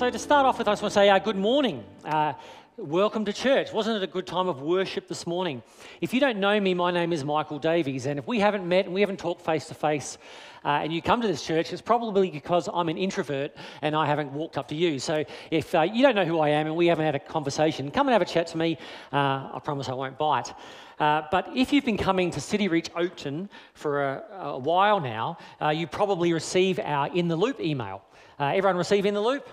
So, to start off with, I just want to say uh, good morning. Uh, welcome to church. Wasn't it a good time of worship this morning? If you don't know me, my name is Michael Davies, and if we haven't met and we haven't talked face to face, and you come to this church, it's probably because I'm an introvert and I haven't walked up to you. So if uh, you don't know who I am and we haven't had a conversation, come and have a chat to me. Uh, I promise I won't bite. Uh, but if you've been coming to City Reach Oakden for a, a while now, uh, you probably receive our In the Loop email. Uh, everyone receive In the Loop?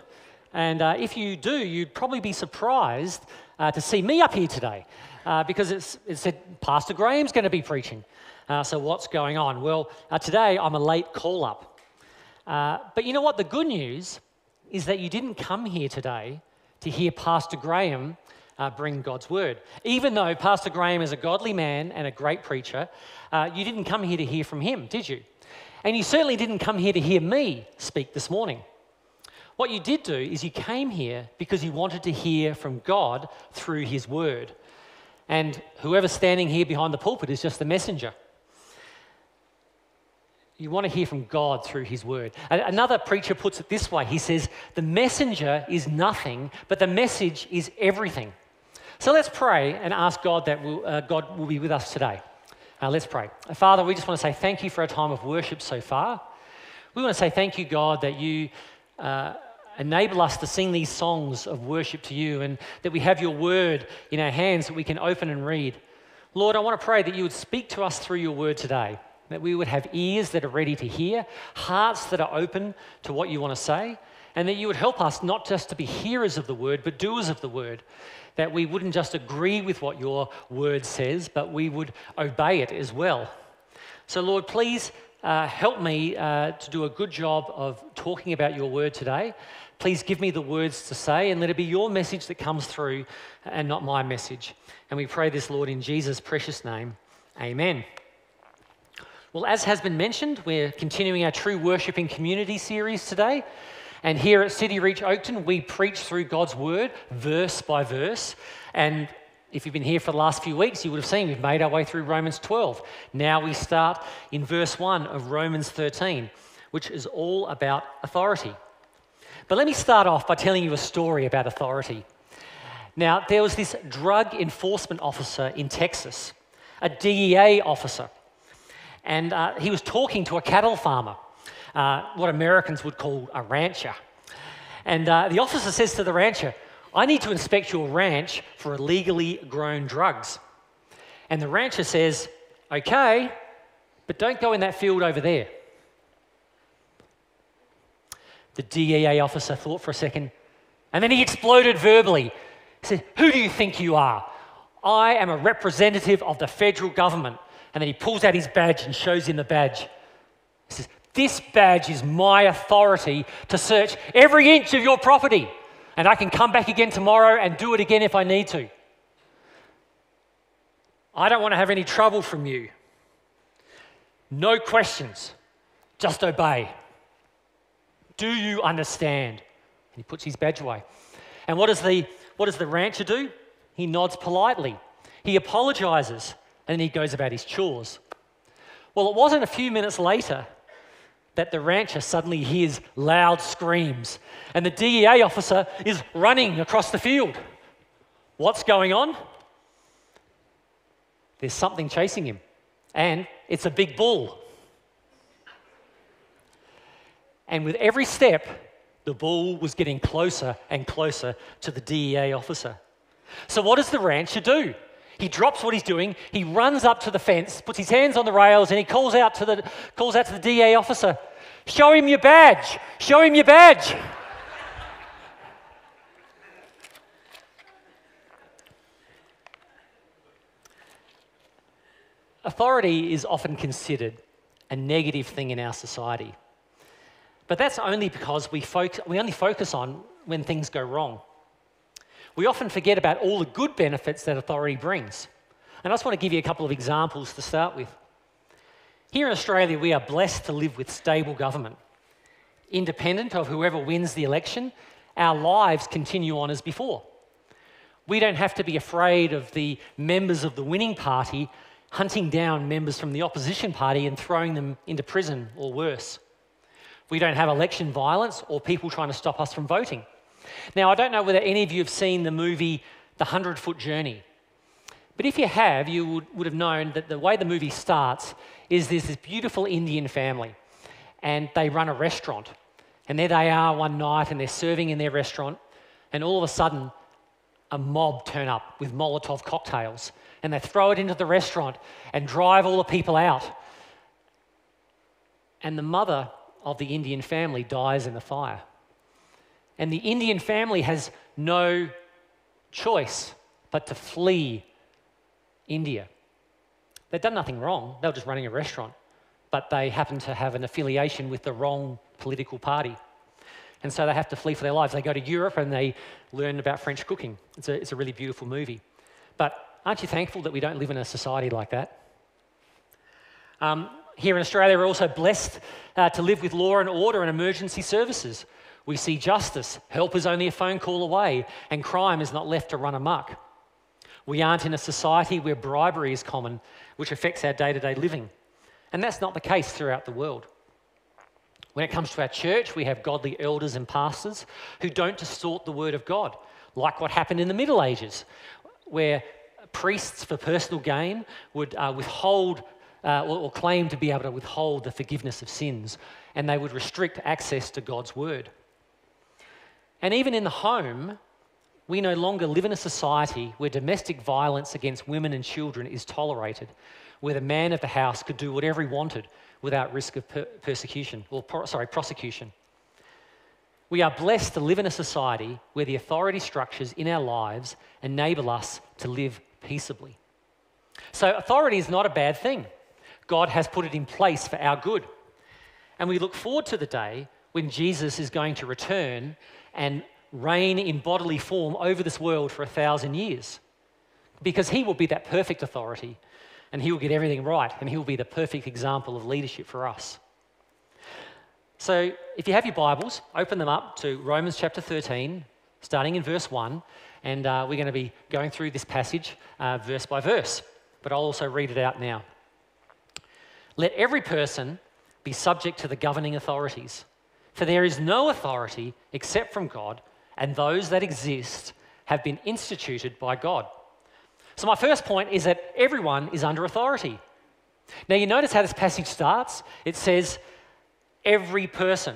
And uh, if you do, you'd probably be surprised uh, to see me up here today uh, because it's, it said Pastor Graham's going to be preaching. Uh, so, what's going on? Well, uh, today I'm a late call up. Uh, but you know what? The good news is that you didn't come here today to hear Pastor Graham bring God's word. Even though Pastor Graham is a godly man and a great preacher, you didn't come here to hear from him, did you? And you certainly didn't come here to hear me speak this morning. What you did do is you came here because you wanted to hear from God through His Word. And whoever's standing here behind the pulpit is just the messenger. You want to hear from God through His Word. Another preacher puts it this way he says, The messenger is nothing, but the message is everything. So let's pray and ask God that we'll, uh, God will be with us today. Uh, let's pray. Father, we just want to say thank you for our time of worship so far. We want to say thank you, God, that you. Uh, enable us to sing these songs of worship to you and that we have your word in our hands that we can open and read. Lord, I want to pray that you would speak to us through your word today, that we would have ears that are ready to hear, hearts that are open to what you want to say, and that you would help us not just to be hearers of the word, but doers of the word. That we wouldn't just agree with what your word says, but we would obey it as well. So, Lord, please uh, help me uh, to do a good job of talking about your word today. Please give me the words to say and let it be your message that comes through and not my message. And we pray this, Lord, in Jesus' precious name. Amen. Well, as has been mentioned, we're continuing our True Worshipping Community series today. And here at City Reach Oakden, we preach through God's Word, verse by verse. And if you've been here for the last few weeks, you would have seen we've made our way through Romans 12. Now we start in verse 1 of Romans 13, which is all about authority. But let me start off by telling you a story about authority. Now, there was this drug enforcement officer in Texas, a DEA officer, and uh, he was talking to a cattle farmer, uh, what Americans would call a rancher. And uh, the officer says to the rancher, I need to inspect your ranch for illegally grown drugs. And the rancher says, Okay, but don't go in that field over there. The DEA officer thought for a second, and then he exploded verbally. He said, Who do you think you are? I am a representative of the federal government. And then he pulls out his badge and shows him the badge. He says, This badge is my authority to search every inch of your property. And I can come back again tomorrow and do it again if I need to. I don't want to have any trouble from you. No questions, just obey. Do you understand? And he puts his badge away. And what does the, what does the rancher do? He nods politely. He apologizes and then he goes about his chores. Well, it wasn't a few minutes later that the rancher suddenly hears loud screams and the DEA officer is running across the field. What's going on? There's something chasing him, and it's a big bull. And with every step, the bull was getting closer and closer to the DEA officer. So, what does the rancher do? He drops what he's doing, he runs up to the fence, puts his hands on the rails, and he calls out to the, calls out to the DEA officer Show him your badge! Show him your badge! Authority is often considered a negative thing in our society. But that's only because we, focus, we only focus on when things go wrong. We often forget about all the good benefits that authority brings. And I just want to give you a couple of examples to start with. Here in Australia, we are blessed to live with stable government. Independent of whoever wins the election, our lives continue on as before. We don't have to be afraid of the members of the winning party hunting down members from the opposition party and throwing them into prison or worse. We don't have election violence or people trying to stop us from voting. Now, I don't know whether any of you have seen the movie The Hundred Foot Journey. But if you have, you would, would have known that the way the movie starts is there's this beautiful Indian family, and they run a restaurant. And there they are one night, and they're serving in their restaurant, and all of a sudden, a mob turn up with Molotov cocktails, and they throw it into the restaurant and drive all the people out. And the mother of the Indian family dies in the fire. And the Indian family has no choice but to flee India. They've done nothing wrong, they were just running a restaurant, but they happen to have an affiliation with the wrong political party. And so they have to flee for their lives. They go to Europe and they learn about French cooking. It's a, it's a really beautiful movie. But aren't you thankful that we don't live in a society like that? Um, here in Australia, we're also blessed uh, to live with law and order and emergency services. We see justice, help is only a phone call away, and crime is not left to run amok. We aren't in a society where bribery is common, which affects our day to day living. And that's not the case throughout the world. When it comes to our church, we have godly elders and pastors who don't distort the word of God, like what happened in the Middle Ages, where priests, for personal gain, would uh, withhold uh, or, or claim to be able to withhold the forgiveness of sins, and they would restrict access to God's word. And even in the home, we no longer live in a society where domestic violence against women and children is tolerated, where the man of the house could do whatever he wanted without risk of per- persecution, or pro- sorry, prosecution. We are blessed to live in a society where the authority structures in our lives enable us to live peaceably. So, authority is not a bad thing. God has put it in place for our good. And we look forward to the day when Jesus is going to return and reign in bodily form over this world for a thousand years. Because he will be that perfect authority and he will get everything right and he will be the perfect example of leadership for us. So, if you have your Bibles, open them up to Romans chapter 13, starting in verse 1, and uh, we're going to be going through this passage uh, verse by verse, but I'll also read it out now. Let every person be subject to the governing authorities, for there is no authority except from God and those that exist have been instituted by God. So, my first point is that everyone is under authority. Now, you notice how this passage starts? It says, every person.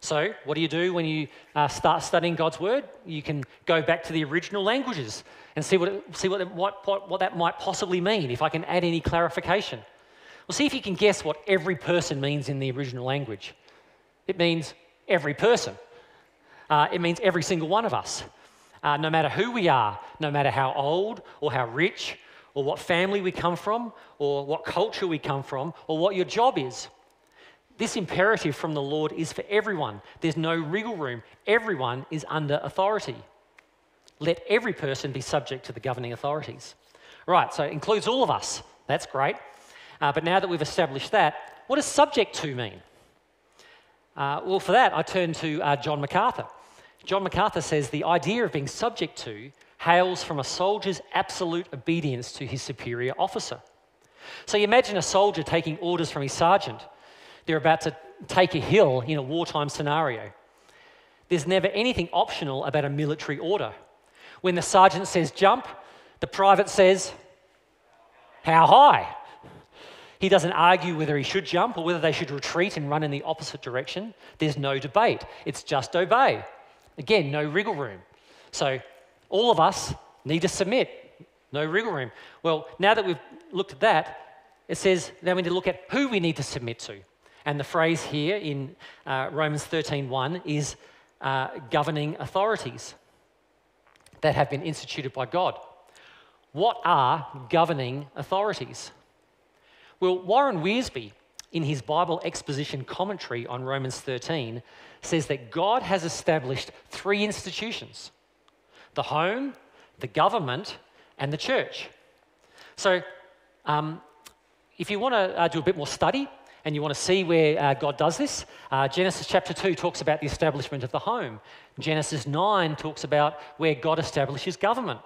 So, what do you do when you uh, start studying God's word? You can go back to the original languages and see, what, it, see what, what, what, what that might possibly mean, if I can add any clarification. Well, see if you can guess what every person means in the original language. It means every person. Uh, it means every single one of us. Uh, no matter who we are, no matter how old or how rich or what family we come from or what culture we come from or what your job is. This imperative from the Lord is for everyone. There's no wriggle room. Everyone is under authority. Let every person be subject to the governing authorities. Right, so it includes all of us. That's great. Uh, but now that we've established that, what does subject to mean? Uh, well, for that, I turn to uh, John MacArthur. John MacArthur says the idea of being subject to hails from a soldier's absolute obedience to his superior officer. So you imagine a soldier taking orders from his sergeant. They're about to take a hill in a wartime scenario. There's never anything optional about a military order. When the sergeant says jump, the private says, How high? He doesn't argue whether he should jump or whether they should retreat and run in the opposite direction. There's no debate. It's just obey. Again, no wriggle room. So all of us need to submit. No wriggle room. Well, now that we've looked at that, it says now we need to look at who we need to submit to. And the phrase here in uh, Romans 13:1 is uh, governing authorities that have been instituted by God. What are governing authorities? Well, Warren Wiersbe, in his Bible exposition commentary on Romans 13, says that God has established three institutions the home, the government, and the church. So, um, if you want to uh, do a bit more study and you want to see where uh, God does this, uh, Genesis chapter 2 talks about the establishment of the home. Genesis 9 talks about where God establishes government.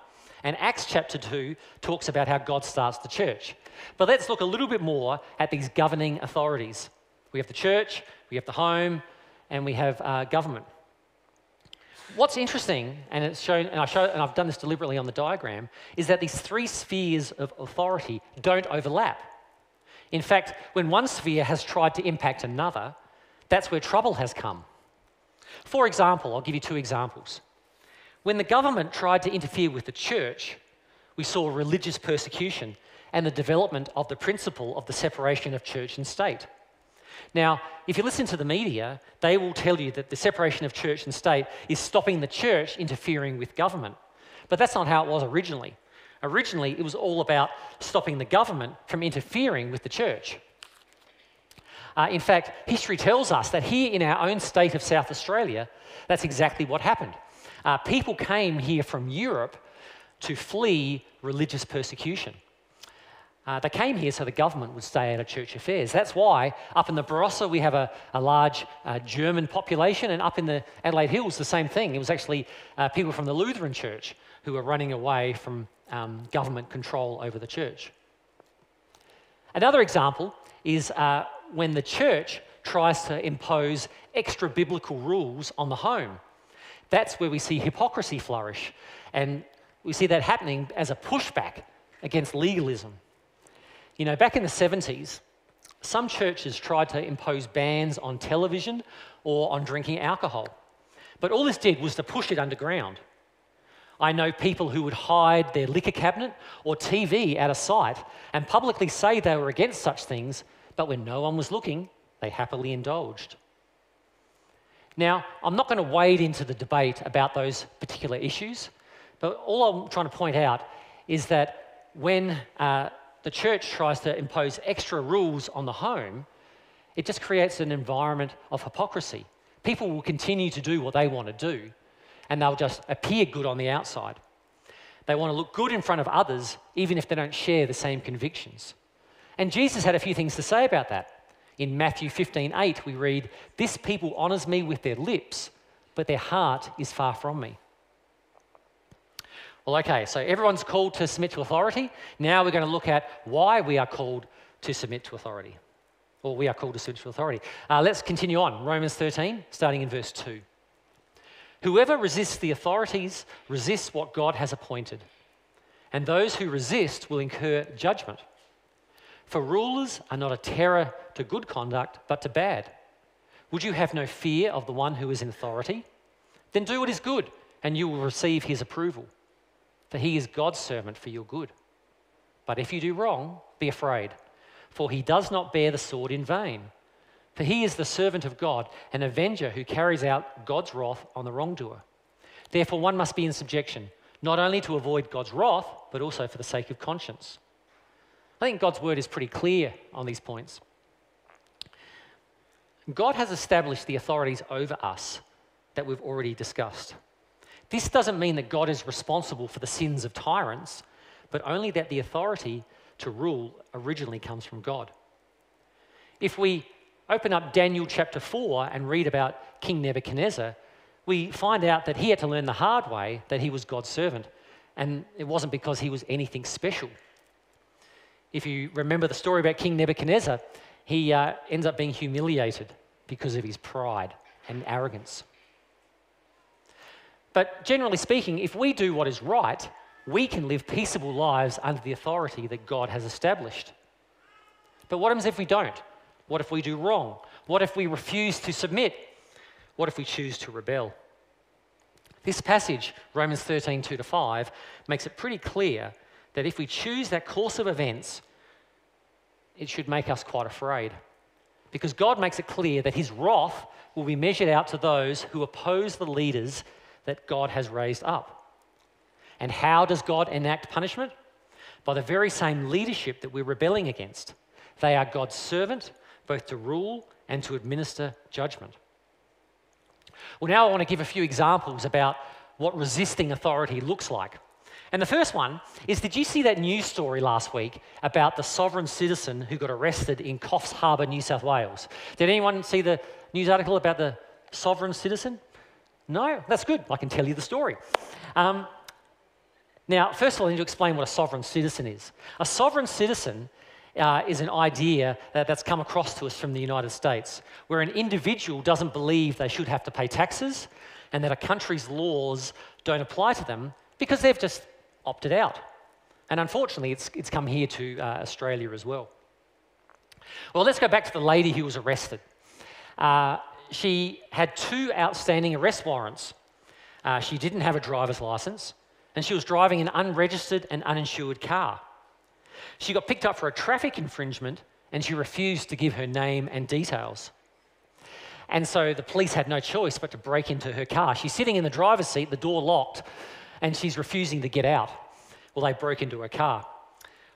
And Acts chapter 2 talks about how God starts the church. But let's look a little bit more at these governing authorities. We have the church, we have the home, and we have uh, government. What's interesting, and it's shown, and I show, and I've done this deliberately on the diagram, is that these three spheres of authority don't overlap. In fact, when one sphere has tried to impact another, that's where trouble has come. For example, I'll give you two examples. When the government tried to interfere with the church, we saw religious persecution and the development of the principle of the separation of church and state. Now, if you listen to the media, they will tell you that the separation of church and state is stopping the church interfering with government. But that's not how it was originally. Originally, it was all about stopping the government from interfering with the church. Uh, in fact, history tells us that here in our own state of South Australia, that's exactly what happened. Uh, people came here from Europe to flee religious persecution. Uh, they came here so the government would stay out of church affairs. That's why up in the Barossa we have a, a large uh, German population, and up in the Adelaide Hills, the same thing. It was actually uh, people from the Lutheran church who were running away from um, government control over the church. Another example is uh, when the church tries to impose extra biblical rules on the home. That's where we see hypocrisy flourish. And we see that happening as a pushback against legalism. You know, back in the 70s, some churches tried to impose bans on television or on drinking alcohol. But all this did was to push it underground. I know people who would hide their liquor cabinet or TV out of sight and publicly say they were against such things, but when no one was looking, they happily indulged. Now, I'm not going to wade into the debate about those particular issues, but all I'm trying to point out is that when uh, the church tries to impose extra rules on the home, it just creates an environment of hypocrisy. People will continue to do what they want to do, and they'll just appear good on the outside. They want to look good in front of others, even if they don't share the same convictions. And Jesus had a few things to say about that. In Matthew 15 8, we read, This people honors me with their lips, but their heart is far from me. Well, okay, so everyone's called to submit to authority. Now we're going to look at why we are called to submit to authority, or we are called to submit to authority. Uh, let's continue on. Romans 13, starting in verse 2. Whoever resists the authorities resists what God has appointed, and those who resist will incur judgment. For rulers are not a terror to good conduct, but to bad. Would you have no fear of the one who is in authority? Then do what is good, and you will receive his approval for he is God's servant for your good. But if you do wrong, be afraid, for he does not bear the sword in vain. For he is the servant of God, an avenger who carries out God's wrath on the wrongdoer. Therefore, one must be in subjection, not only to avoid God's wrath, but also for the sake of conscience. I think God's word is pretty clear on these points. God has established the authorities over us that we've already discussed. This doesn't mean that God is responsible for the sins of tyrants, but only that the authority to rule originally comes from God. If we open up Daniel chapter 4 and read about King Nebuchadnezzar, we find out that he had to learn the hard way that he was God's servant, and it wasn't because he was anything special. If you remember the story about King Nebuchadnezzar, he uh, ends up being humiliated because of his pride and arrogance. But generally speaking, if we do what is right, we can live peaceable lives under the authority that God has established. But what happens if we don't? What if we do wrong? What if we refuse to submit? What if we choose to rebel? This passage, Romans 13, 2 to 5, makes it pretty clear that if we choose that course of events, it should make us quite afraid. Because God makes it clear that his wrath will be measured out to those who oppose the leaders that God has raised up. And how does God enact punishment? By the very same leadership that we're rebelling against. They are God's servant, both to rule and to administer judgment. Well, now I want to give a few examples about what resisting authority looks like. And the first one is Did you see that news story last week about the sovereign citizen who got arrested in Coffs Harbour, New South Wales? Did anyone see the news article about the sovereign citizen? No, that's good. I can tell you the story. Um, now, first of all, I need to explain what a sovereign citizen is. A sovereign citizen uh, is an idea that, that's come across to us from the United States, where an individual doesn't believe they should have to pay taxes and that a country's laws don't apply to them because they've just opted out. And unfortunately, it's, it's come here to uh, Australia as well. Well, let's go back to the lady who was arrested. Uh, she had two outstanding arrest warrants. Uh, she didn't have a driver's license, and she was driving an unregistered and uninsured car. She got picked up for a traffic infringement, and she refused to give her name and details. And so the police had no choice but to break into her car. She's sitting in the driver's seat, the door locked, and she's refusing to get out. Well, they broke into her car.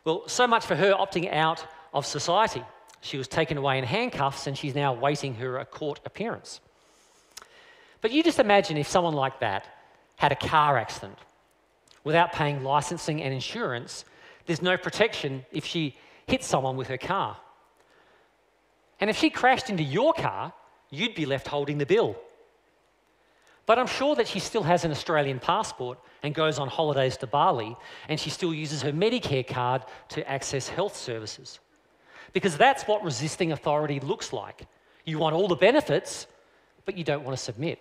Well, so much for her opting out of society. She was taken away in handcuffs and she's now waiting her uh, court appearance. But you just imagine if someone like that had a car accident without paying licensing and insurance, there's no protection if she hits someone with her car. And if she crashed into your car, you'd be left holding the bill. But I'm sure that she still has an Australian passport and goes on holidays to Bali, and she still uses her Medicare card to access health services. Because that's what resisting authority looks like. You want all the benefits, but you don't want to submit.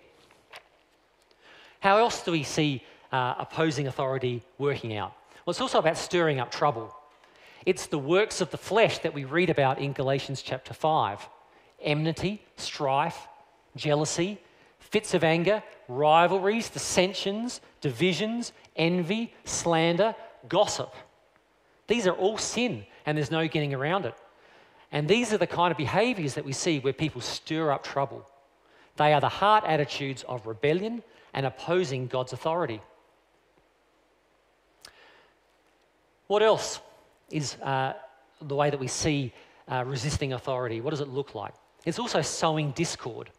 How else do we see uh, opposing authority working out? Well, it's also about stirring up trouble. It's the works of the flesh that we read about in Galatians chapter 5 enmity, strife, jealousy, fits of anger, rivalries, dissensions, divisions, envy, slander, gossip. These are all sin, and there's no getting around it. And these are the kind of behaviors that we see where people stir up trouble. They are the heart attitudes of rebellion and opposing God's authority. What else is uh, the way that we see uh, resisting authority? What does it look like? It's also sowing discord.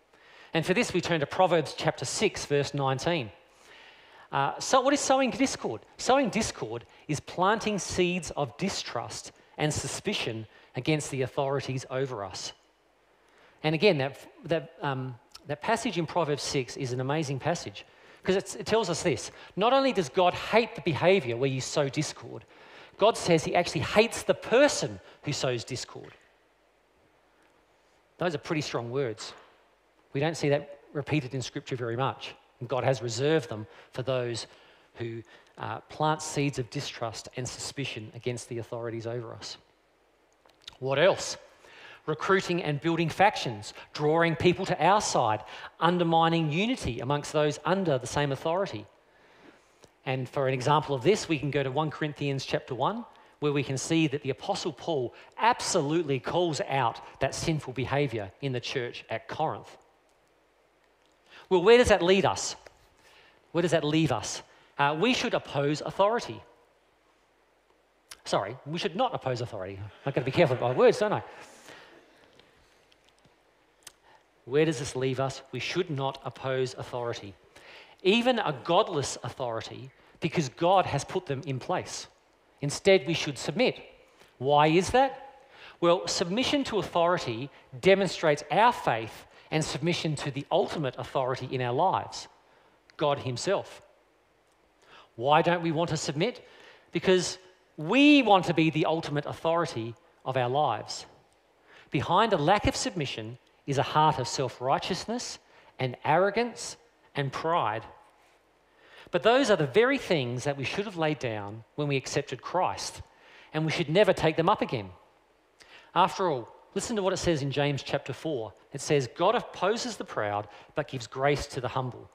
And for this, we turn to Proverbs chapter 6, verse 19. Uh, so, what is sowing discord? Sowing discord is planting seeds of distrust and suspicion against the authorities over us. And again, that, that, um, that passage in Proverbs 6 is an amazing passage because it tells us this not only does God hate the behavior where you sow discord, God says he actually hates the person who sows discord. Those are pretty strong words. We don't see that repeated in Scripture very much. And God has reserved them for those who uh, plant seeds of distrust and suspicion against the authorities over us. What else? Recruiting and building factions, drawing people to our side, undermining unity amongst those under the same authority. And for an example of this, we can go to 1 Corinthians chapter 1, where we can see that the Apostle Paul absolutely calls out that sinful behavior in the church at Corinth. Well, where does that lead us? Where does that leave us? Uh, we should oppose authority. Sorry, we should not oppose authority. I've got to be careful with my words, don't I? Where does this leave us? We should not oppose authority, even a godless authority, because God has put them in place. Instead, we should submit. Why is that? Well, submission to authority demonstrates our faith and submission to the ultimate authority in our lives, God Himself. Why don't we want to submit? Because we want to be the ultimate authority of our lives. Behind a lack of submission is a heart of self righteousness and arrogance and pride. But those are the very things that we should have laid down when we accepted Christ, and we should never take them up again. After all, listen to what it says in James chapter 4. It says, God opposes the proud, but gives grace to the humble.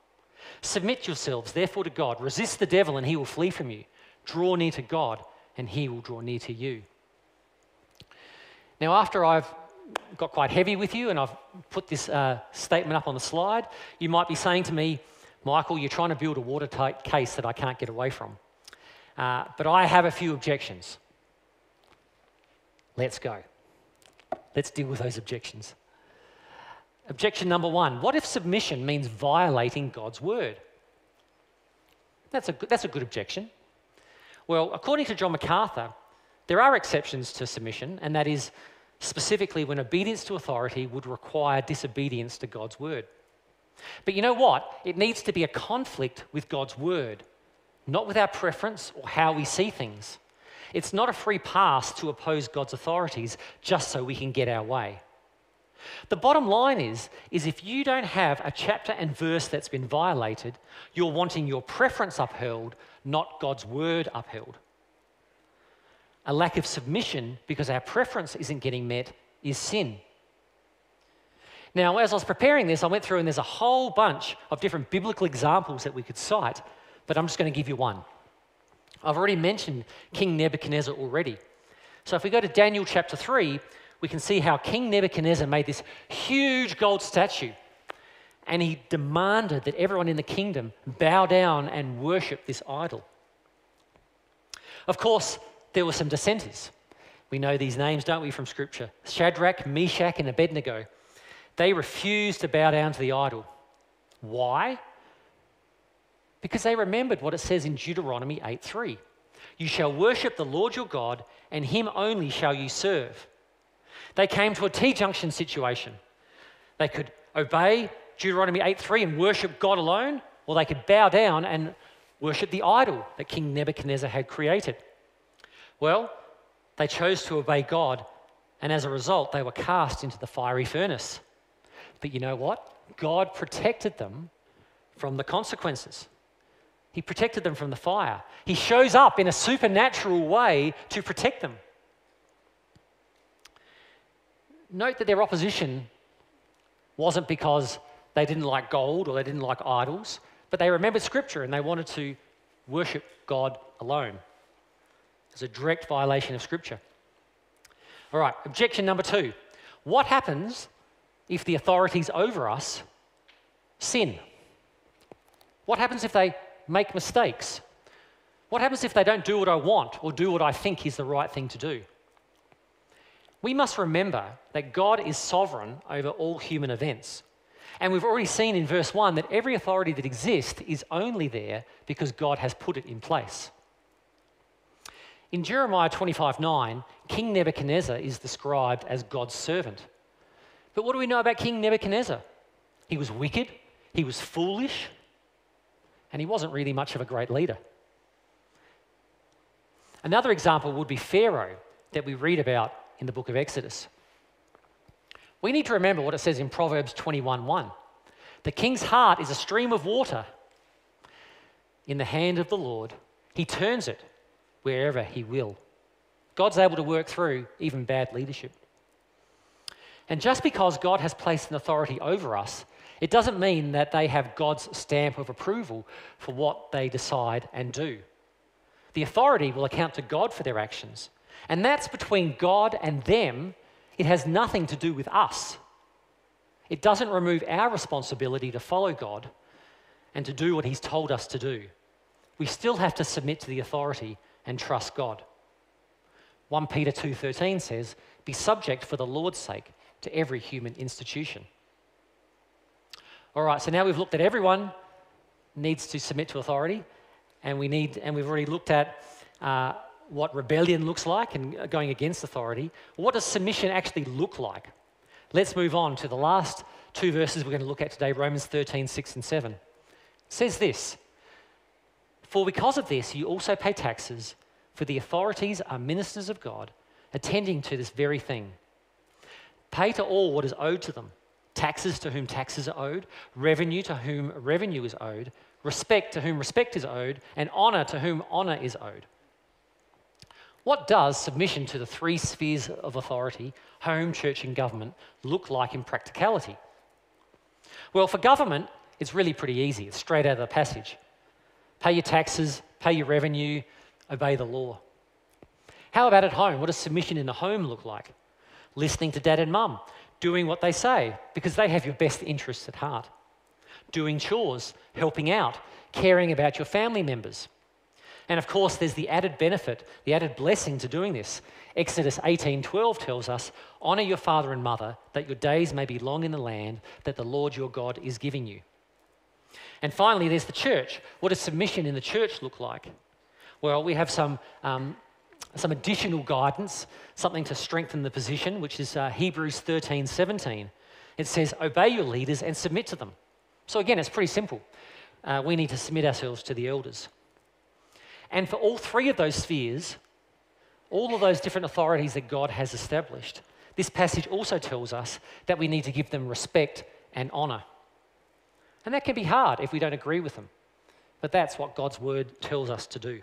Submit yourselves, therefore, to God. Resist the devil, and he will flee from you. Draw near to God, and he will draw near to you. Now, after I've got quite heavy with you and I've put this uh, statement up on the slide, you might be saying to me, Michael, you're trying to build a watertight case that I can't get away from. Uh, but I have a few objections. Let's go. Let's deal with those objections. Objection number one What if submission means violating God's word? That's a, that's a good objection. Well, according to John MacArthur, there are exceptions to submission, and that is specifically when obedience to authority would require disobedience to God's word. But you know what? It needs to be a conflict with God's word, not with our preference or how we see things. It's not a free pass to oppose God's authorities just so we can get our way. The bottom line is, is if you don't have a chapter and verse that's been violated, you're wanting your preference upheld, not God's word upheld. A lack of submission because our preference isn't getting met is sin. Now, as I was preparing this, I went through and there's a whole bunch of different biblical examples that we could cite, but I'm just going to give you one. I've already mentioned King Nebuchadnezzar already. So if we go to Daniel chapter 3, we can see how King Nebuchadnezzar made this huge gold statue and he demanded that everyone in the kingdom bow down and worship this idol. Of course, there were some dissenters. We know these names, don't we, from Scripture? Shadrach, Meshach, and Abednego. They refused to bow down to the idol. Why? Because they remembered what it says in Deuteronomy 8:3. You shall worship the Lord your God, and him only shall you serve. They came to a T junction situation. They could obey Deuteronomy 8:3 and worship God alone, or they could bow down and worship the idol that King Nebuchadnezzar had created. Well, they chose to obey God, and as a result, they were cast into the fiery furnace. But you know what? God protected them from the consequences. He protected them from the fire. He shows up in a supernatural way to protect them. Note that their opposition wasn't because they didn't like gold or they didn't like idols, but they remembered Scripture and they wanted to worship God alone. It's a direct violation of Scripture. All right, objection number two. What happens if the authorities over us sin? What happens if they make mistakes? What happens if they don't do what I want or do what I think is the right thing to do? We must remember that God is sovereign over all human events. And we've already seen in verse 1 that every authority that exists is only there because God has put it in place. In Jeremiah 25 9, King Nebuchadnezzar is described as God's servant. But what do we know about King Nebuchadnezzar? He was wicked, he was foolish, and he wasn't really much of a great leader. Another example would be Pharaoh that we read about in the book of Exodus. We need to remember what it says in Proverbs 21:1. The king's heart is a stream of water in the hand of the Lord. He turns it wherever He will. God's able to work through even bad leadership. And just because God has placed an authority over us, it doesn't mean that they have God's stamp of approval for what they decide and do. The authority will account to God for their actions. And that's between God and them. It has nothing to do with us. It doesn't remove our responsibility to follow God and to do what He's told us to do. We still have to submit to the authority and trust God. 1 Peter 2:13 says, "Be subject for the Lord's sake to every human institution." All right, so now we've looked at everyone needs to submit to authority, and we need, and we've already looked at uh, what rebellion looks like and going against authority. What does submission actually look like? Let's move on to the last two verses we're going to look at today Romans 13, 6 and 7. It says this for because of this, you also pay taxes, for the authorities are ministers of God, attending to this very thing. Pay to all what is owed to them taxes to whom taxes are owed, revenue to whom revenue is owed, respect to whom respect is owed, and honour to whom honour is owed. What does submission to the three spheres of authority, home, church, and government, look like in practicality? Well, for government, it's really pretty easy. It's straight out of the passage pay your taxes, pay your revenue, obey the law. How about at home? What does submission in the home look like? Listening to dad and mum, doing what they say because they have your best interests at heart. Doing chores, helping out, caring about your family members. And of course, there's the added benefit, the added blessing to doing this. Exodus 18:12 tells us, "Honor your father and mother, that your days may be long in the land that the Lord your God is giving you." And finally, there's the church. What does submission in the church look like? Well, we have some, um, some additional guidance, something to strengthen the position, which is uh, Hebrews 13 17. It says, Obey your leaders and submit to them. So, again, it's pretty simple. Uh, we need to submit ourselves to the elders. And for all three of those spheres, all of those different authorities that God has established, this passage also tells us that we need to give them respect and honour. And that can be hard if we don't agree with them. But that's what God's word tells us to do.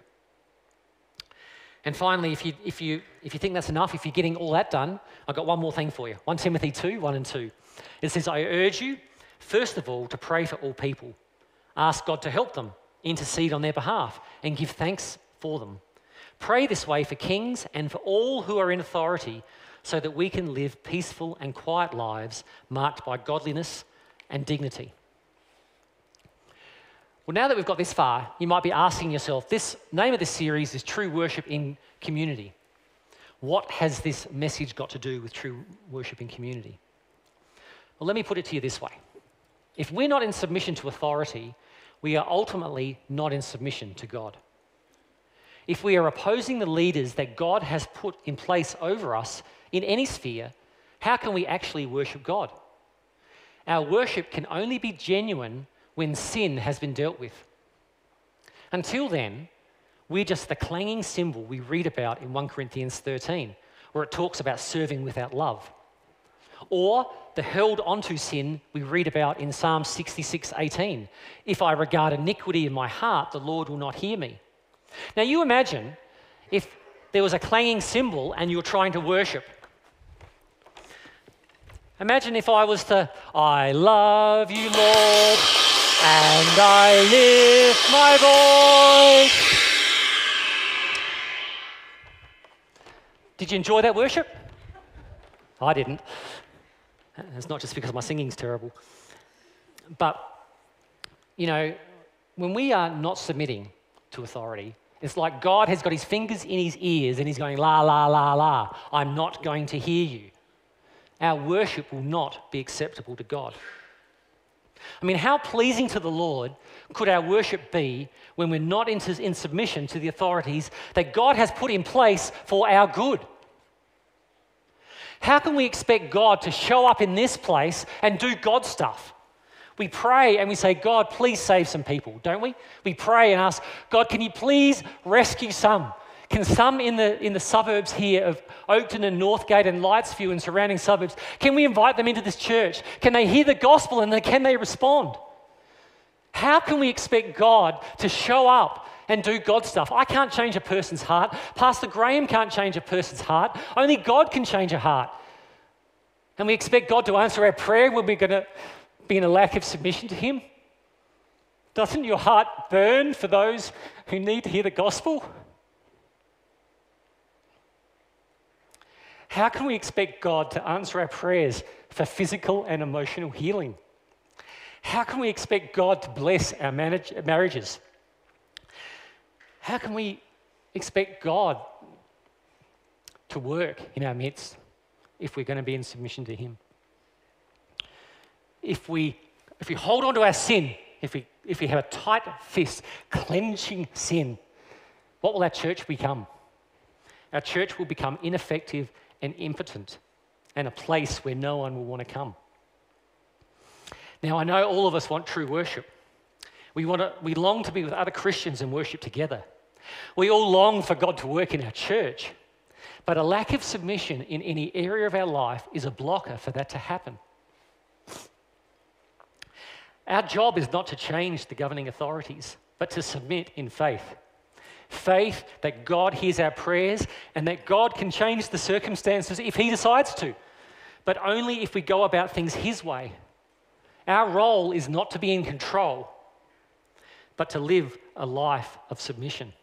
And finally, if you, if, you, if you think that's enough, if you're getting all that done, I've got one more thing for you 1 Timothy 2 1 and 2. It says, I urge you, first of all, to pray for all people. Ask God to help them, intercede on their behalf, and give thanks for them. Pray this way for kings and for all who are in authority, so that we can live peaceful and quiet lives marked by godliness and dignity. Well, now that we've got this far, you might be asking yourself this name of this series is True Worship in Community. What has this message got to do with true worship in community? Well, let me put it to you this way if we're not in submission to authority, we are ultimately not in submission to God. If we are opposing the leaders that God has put in place over us in any sphere, how can we actually worship God? Our worship can only be genuine when sin has been dealt with. Until then, we're just the clanging cymbal we read about in 1 Corinthians 13, where it talks about serving without love. Or the held onto sin we read about in Psalm 66 18. If I regard iniquity in my heart, the Lord will not hear me. Now, you imagine if there was a clanging cymbal and you were trying to worship. Imagine if I was to, I love you, Lord, and I lift my voice. Did you enjoy that worship? I didn't. It's not just because my singing's terrible. But, you know, when we are not submitting to authority, it's like God has got his fingers in his ears and he's going, la, la, la, la. I'm not going to hear you. Our worship will not be acceptable to God. I mean, how pleasing to the Lord could our worship be when we're not in, submission to the authorities that God has put in place for our good? How can we expect God to show up in this place and do God stuff? We pray and we say, God, please save some people, don't we? We pray and ask, God, can you please rescue some? Can some in the, in the suburbs here of Oakden and Northgate and Lightsview and surrounding suburbs, can we invite them into this church? Can they hear the gospel and can they respond? How can we expect God to show up and do God stuff? I can't change a person's heart. Pastor Graham can't change a person's heart. Only God can change a heart. And we expect God to answer our prayer when we're going to be in a lack of submission to Him. Doesn't your heart burn for those who need to hear the gospel? How can we expect God to answer our prayers for physical and emotional healing? How can we expect God to bless our marriages? How can we expect God to work in our midst if we're going to be in submission to Him? If we, if we hold on to our sin, if we, if we have a tight fist clenching sin, what will our church become? Our church will become ineffective and impotent and a place where no one will want to come. Now, I know all of us want true worship. We, want to, we long to be with other Christians and worship together. We all long for God to work in our church. But a lack of submission in any area of our life is a blocker for that to happen. Our job is not to change the governing authorities, but to submit in faith faith that God hears our prayers and that God can change the circumstances if He decides to, but only if we go about things His way. Our role is not to be in control, but to live a life of submission.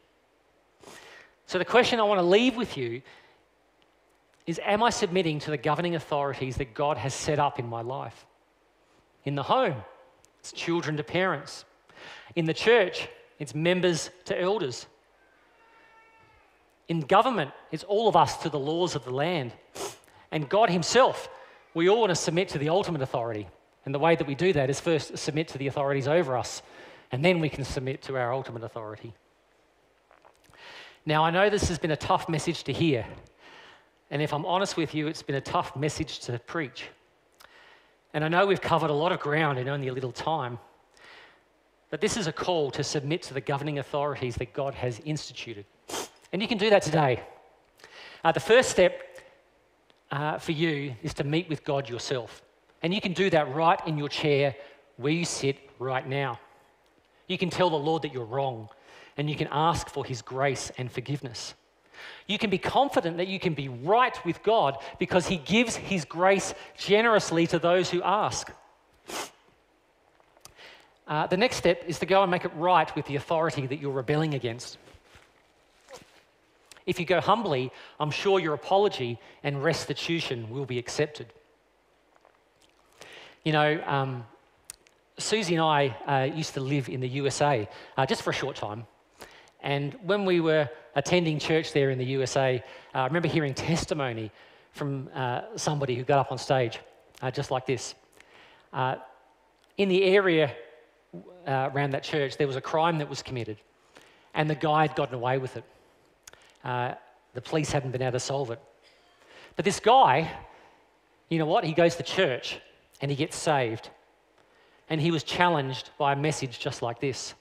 So, the question I want to leave with you is Am I submitting to the governing authorities that God has set up in my life? In the home, it's children to parents. In the church, it's members to elders. In government, it's all of us to the laws of the land. And God Himself, we all want to submit to the ultimate authority. And the way that we do that is first submit to the authorities over us, and then we can submit to our ultimate authority. Now, I know this has been a tough message to hear. And if I'm honest with you, it's been a tough message to preach. And I know we've covered a lot of ground in only a little time. But this is a call to submit to the governing authorities that God has instituted. And you can do that today. Uh, the first step uh, for you is to meet with God yourself. And you can do that right in your chair where you sit right now. You can tell the Lord that you're wrong and you can ask for his grace and forgiveness. You can be confident that you can be right with God because he gives his grace generously to those who ask. Uh, the next step is to go and make it right with the authority that you're rebelling against. If you go humbly, I'm sure your apology and restitution will be accepted. You know, um, Susie and I uh, used to live in the USA uh, just for a short time. And when we were attending church there in the USA, uh, I remember hearing testimony from uh, somebody who got up on stage, uh, just like this. In the area around that church, there was a crime that was committed, and the guy had gotten away with it. the police hadn't been able to solve it. But this guy, you know what? He goes to church and he gets saved. And he was challenged by a message just like this.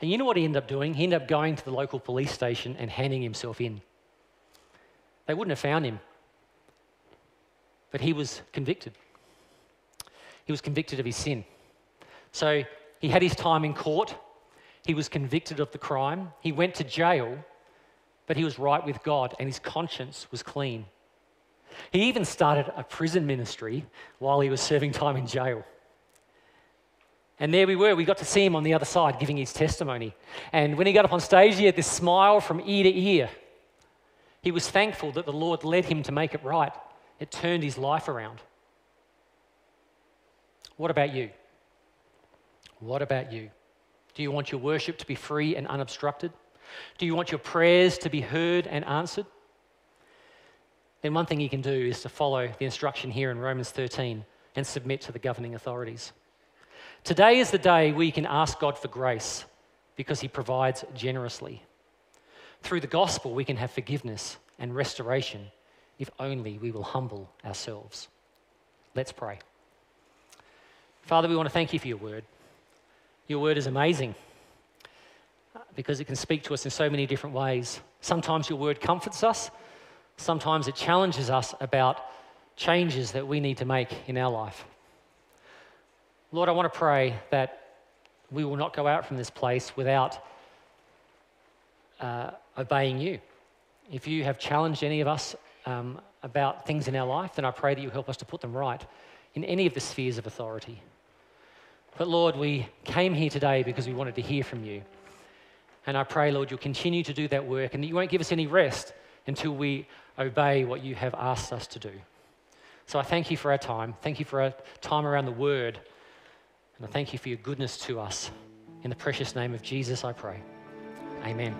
And you know what he ended up doing? He ended up going to the local police station and handing himself in. They wouldn't have found him, but he was convicted. He was convicted of his sin. So he had his time in court. He was convicted of the crime. He went to jail, but he was right with God and his conscience was clean. He even started a prison ministry while he was serving time in jail. And there we were. We got to see him on the other side giving his testimony. And when he got up on stage, he had this smile from ear to ear. He was thankful that the Lord led him to make it right. It turned his life around. What about you? What about you? Do you want your worship to be free and unobstructed? Do you want your prayers to be heard and answered? Then one thing you can do is to follow the instruction here in Romans 13 and submit to the governing authorities. Today is the day we can ask God for grace because He provides generously. Through the gospel, we can have forgiveness and restoration if only we will humble ourselves. Let's pray. Father, we want to thank you for your word. Your word is amazing because it can speak to us in so many different ways. Sometimes your word comforts us, sometimes it challenges us about changes that we need to make in our life. Lord, I want to pray that we will not go out from this place without uh, obeying you. If you have challenged any of us um, about things in our life, then I pray that you help us to put them right in any of the spheres of authority. But Lord, we came here today because we wanted to hear from you. And I pray, Lord, you'll continue to do that work and that you won't give us any rest until we obey what you have asked us to do. So I thank you for our time. Thank you for our time around the word. And I thank you for your goodness to us. In the precious name of Jesus, I pray. Amen.